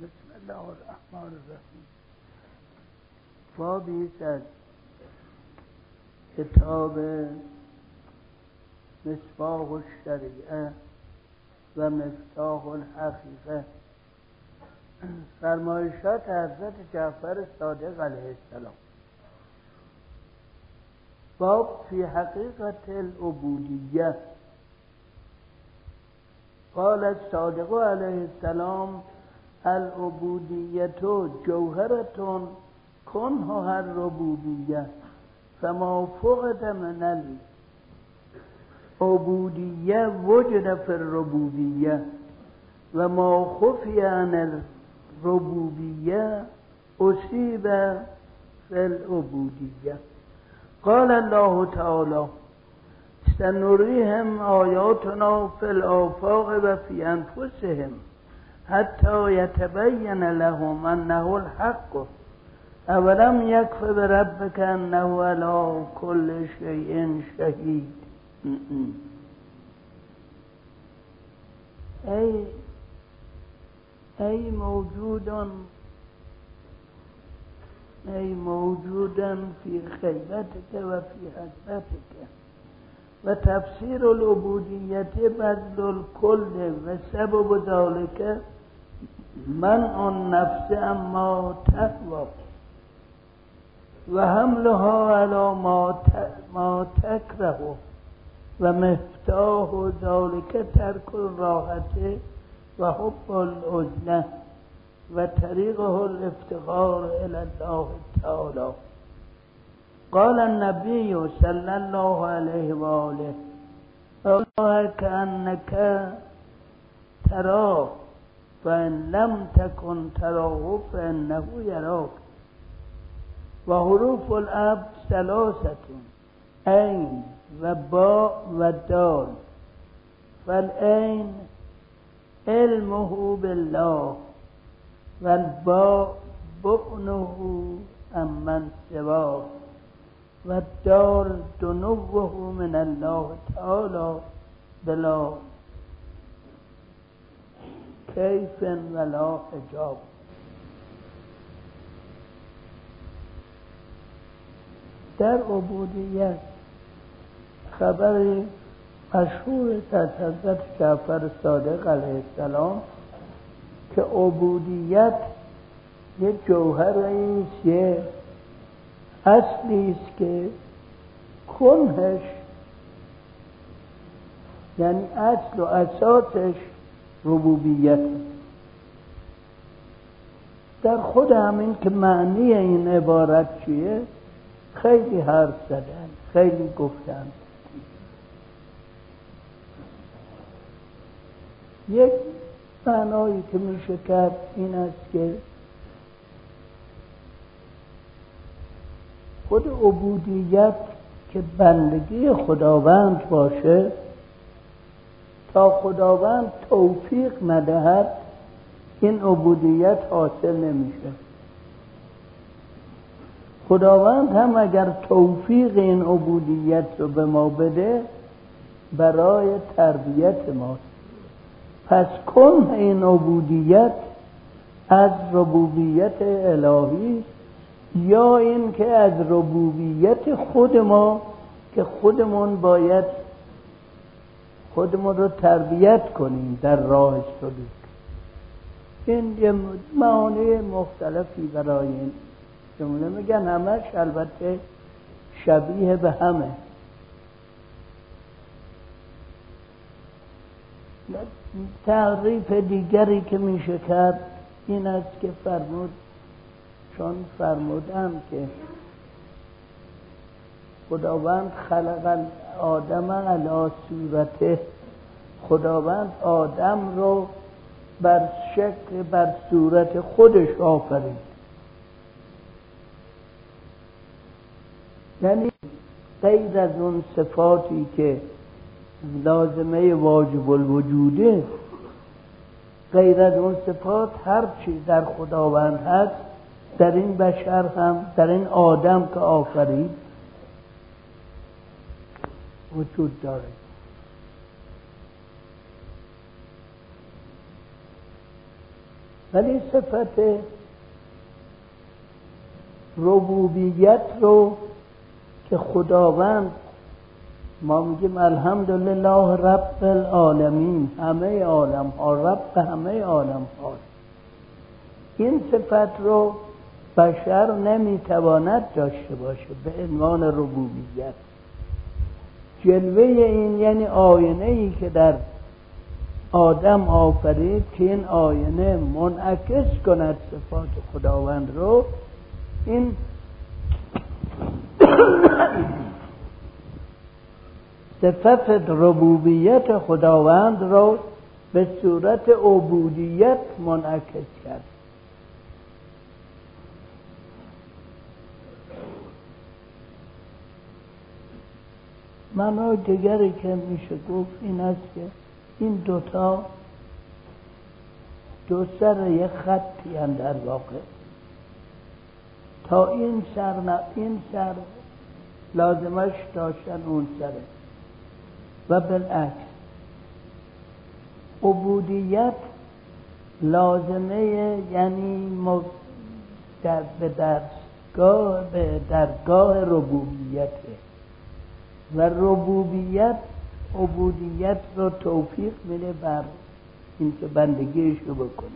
بسم الله الرحمن الرحیم. بابی از کتاب مصباح الشریعه و مفتاح الحقیقه. فرمایشات حضرت جعفر صادق علیه السلام. باب فی حقیقت العبودیه. قال الصادق علیه السلام العبودیت جوهرتون کنها الربوبیه فما فقد من العبودیه وجد فی الربوبیه و ما خفی عن الربوبیه اصیب فی العبودیه قال الله تعالی سنريهم آیاتنا فی الآفاق و فی انفسهم. حتى يتبين لهم أنه الحق. أولم يكف بربك أنه على كل شيء شهيد. أي أي موجود أي موجودا في خيبتك وفي حسبتك وتفسير العبودية بذل الكل وسبب ذلك من آن نفس اما تقوا و حملها علی ما تکره و مفتاح ذالک ترک الراحت و حب العزله و طریقه الافتقار الى الله تعالی. قال النبي صلى الله عليه وآله الله كأنك تراه فإن لم تكن تراه فإنه يراك وحروف العبد ثلاثة عين وباء ودال فالعين علمه بالله والباء بؤنه عمن سواه. و دار دنوه من الله تعالی بلا کیف ولا حجاب. در عبودیت خبری مشهور از حضرت جعفر صادق علیه السلام که عبودیت یه جوهر است یه اصلی است که کنهش یعنی اصل و اساسش ربوبیت. در خود همین که معنی این عبارت چیه؟ خیلی حرف زدن خیلی گفتن. یک معنایی که میشه کرد این است که خود عبودیت که بندگی خداوند باشه تا خداوند توفیق ندهد این عبودیت حاصل نمیشه. خداوند هم اگر توفیق این عبودیت رو به ما بده برای تربیت ماست. پس کن این عبودیت از ربوبیت الهی یا این که از ربوبیت خود ما که خودمون باید خودمون رو تربیت کنیم در راه سلوک این یه معانی مختلفی برای این. جمله میگن همش البته شبیه به همه. تعریف دیگری که میشه کرد این است که فرمود چون فرمودم که خداوند خلق آدم علا صورته. خداوند آدم رو بر شکل بر صورت خودش آفرید. یعنی غیر از اون صفاتی که لازمه واجب الوجوده غیر از اون صفات هر چیز در خداوند هست در این بشر هم در این آدم که آفرید وجود داره. ولی صفت ربوبیت رو که خداوند ما میگیم الحمدلله رب العالمین همه عالم ها رب همه عالم ها این صفت رو بشر نمی‌تواند داشته باشه به عنوان ربوبیت. جلوه این یعنی آینه ای که در آدم آفرید که این آینه منعکس کند صفات خداوند رو این صفت ربوبیت خداوند رو به صورت عبودیت منعکس کرد. معنای دیگری که میشه گفت این است که این دوتا دو سر یک خطی هم در واقع. تا این سر نه این سر لازمش داشتن اون سره. و بالعکس. عبودیت لازمه یعنی در به درگاه به درگاه ربوبیته. و ربوبیت عبودیت رو توفیق میده بر اینکه بندگیش رو بکنه.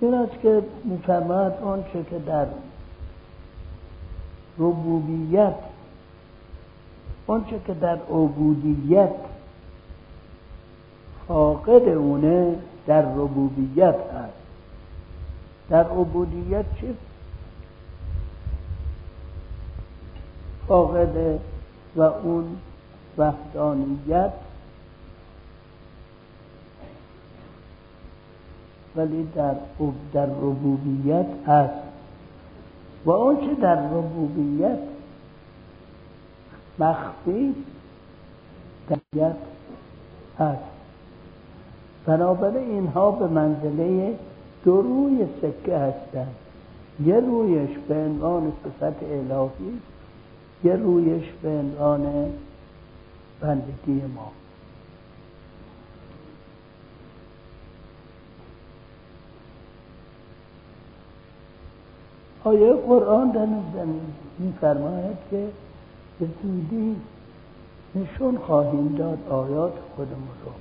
این است که میفرماد آنچه که در ربوبیت آنچه که در عبودیت فاقد اونه در ربوبیت هست. در عبودیت چی؟ فاقد و اون وحدانیت. ولی در در ربوبیت هست. و آنچه در ربوبیت مخفی در هست. بنابراین اینها به منزله دو روی سکه هستند یه رویش به عنوان صفت الهی یه رویش به عنوان بندگی ما. آیه قرآن در میفرماید که به زودی نشون خواهیم داد آیات خودمون رو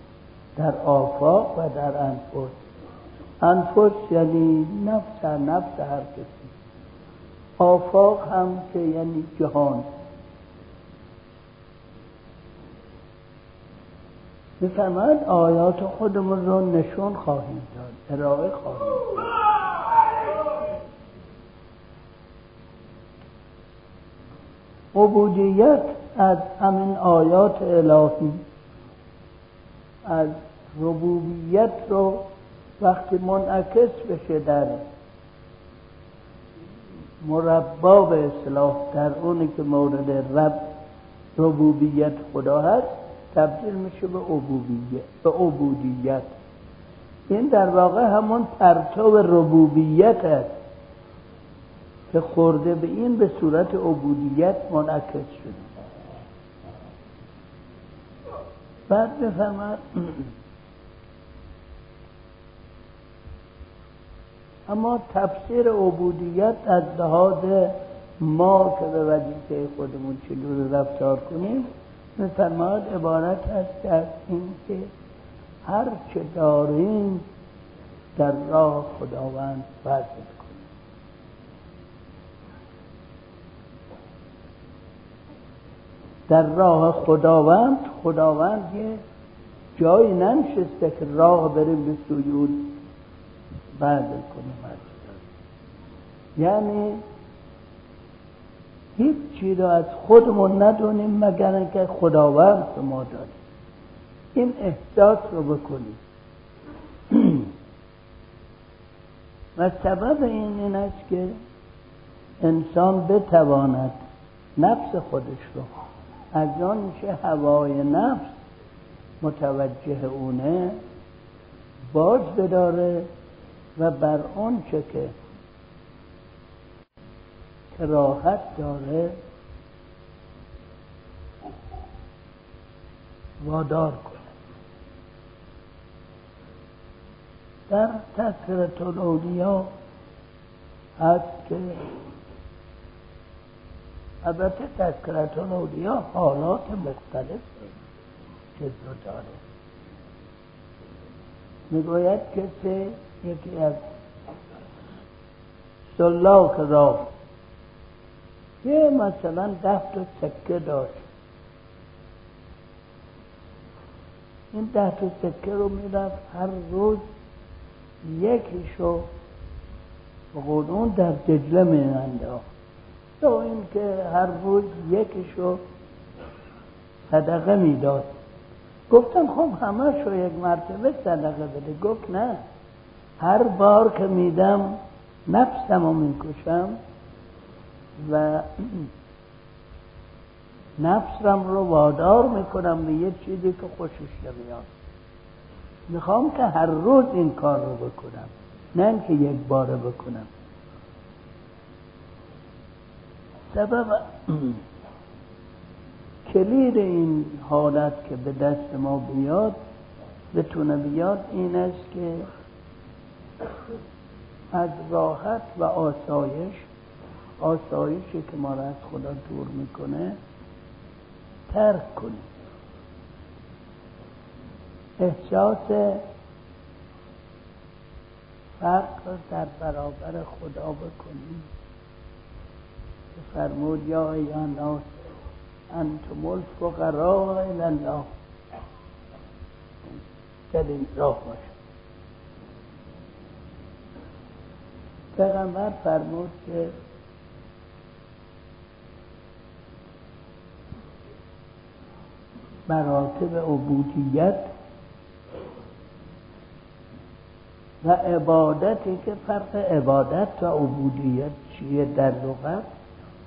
در آفاق و در انفس. انفس یعنی نفس هر نفس هر کسی. آفاق هم که یعنی جهان. میفرماید آیات خودمون رو نشون خواهیم داد ارائه خواهیم داد. عبودیت از همین آیات الهی از ربوبیت رو وقتی منعکس بشه در مربا به اصلاح در اونی که مورد رب ربوبیت خدا هست تبدیل میشه به عبودیت به عبودیت. این در واقع همون پرتو ربوبیت است که خورده به این به صورت عبودیت منعکس شده. بعد بفرماد اما تفسیر عبودیت از لحاظ ما که به وظیفه خودمون چلو رفتار کنیم میفرماد عبارت است از این که هر چه داریم در راه خداوند بذل در راه خداوند خداوند یه جایی ننشسته که راه بریم به سجود. بعد کنیم یعنی هیچ چی رو از خودمون ندونیم مگر اینکه خداوند ما داده. این احساس رو بکنیم. و سبب این این است که انسان بتواند نفس خودش رو از آنچه هوای نفس متوجه اونه باز بداره و بر آنچه که راحت داره وادار کند در تذکرت الاولیا هست که البته تذکرت الاولیا حالات مختلف چیز رو داره می‌گوید کسی یکی از سلاک را یه مثلا ده تا سکه داشت. این ده تا سکه رو می‌رفت هر روز یکیشو اون در دجله انداخت تا اینکه هر روز یکیشو صدقه می‌داد. گفتم خب همه شو یک مرتبه صدقه بده. گفت نه. هر بار که میدم نفسم رو می‌کشم و نفسم رو وادار می‌کنم به یه چیزی که خوشش نمیاد. می‌خوام که هر روز این کار رو بکنم نه اینکه یک باره بکنم. سبب کلید این حالت که به دست ما بیاد بتونه بیاد این است که از راحت و آسایش آسایشی که ما را از خدا دور می‌کنه ترک کنیم. احساس فرق در برابر خدا بکنیم. که فرمود یا یا ناس انتم الفقراء الى الله. در این راه باشه پیغمبر فرمود که مراتب عبودیت و عبادتی که فرق عبادت و عبودیت چیه در لغت؟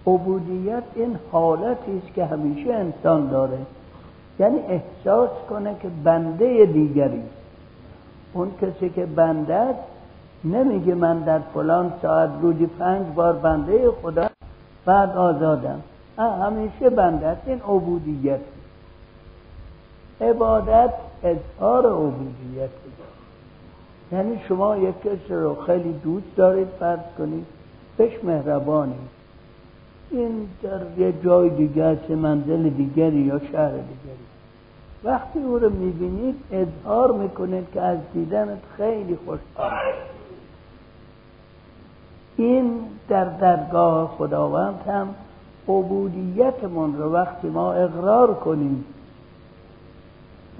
عبودیت این حالتی است که همیشه انسان داره. یعنی احساس کنه که بنده دیگری اون کسی که بنده نمیگه من در فلان ساعت روزی پنج بار بنده خدا بعد آزادم. همیشه بنده این عبودیت. عبادت اظهار عبودیت. یعنی شما یک کسی رو خیلی دوست دارید فرض کنید بهش مهربانی این در یه جای دیگه است منزل دیگری یا شهر دیگری. وقتی او رو می‌بینید اظهار می‌کنید که از دیدنت خیلی خوشحال این در درگاه خداوند هم عبودیتمون رو وقتی ما اقرار کنیم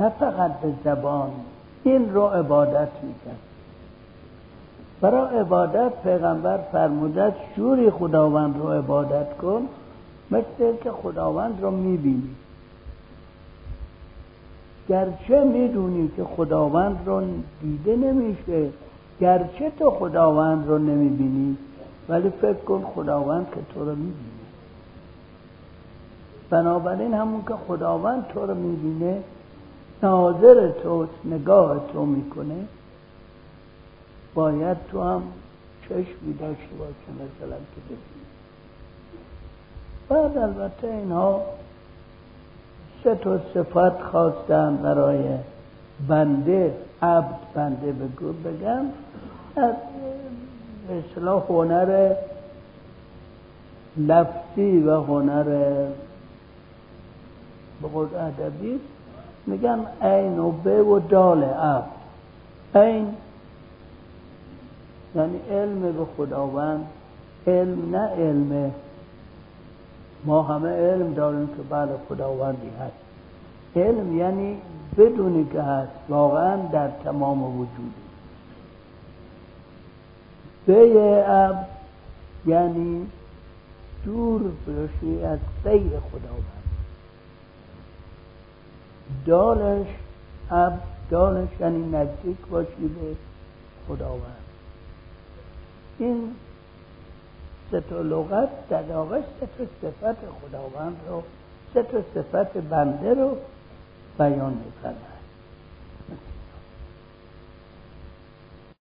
نه فقط به زبان این رو عبادت می‌کرد. برای عبادت پیغمبر فرموده جوری خداوند رو عبادت کن مثل که خداوند رو می‌بینی. گرچه می‌دونی که خداوند رو دیده نمیشه گرچه تو خداوند رو نمی‌بینی ولی فکر کن خداوند که تو رو می‌بینه. بنابراین همون که خداوند تو رو می‌بینه ناظر تو نگاه تو می‌کنه. باید تو هم چشمی داشته باشه مثلا که ببینی. بعد البته اینها سه تا صفت خواستن برای بنده عبد بنده بگو بگم اصلاح هنر لفظی و هنر به ادبی میگن عین و به و دال عبد عین یعنی علم به خداوند علم نه علم. ما همه علم داریم که بعد خداوندی هست. علم یعنی بدونی که هست. واقعا در تمام وجودی به عبد یعنی دور باشی از غیر خداوند. دالش عبد دالش یعنی نزدیک باشی به خداوند. این سه لغت در واقع سه صفت خداوند رو سه صفت بنده رو بیان می‌کنه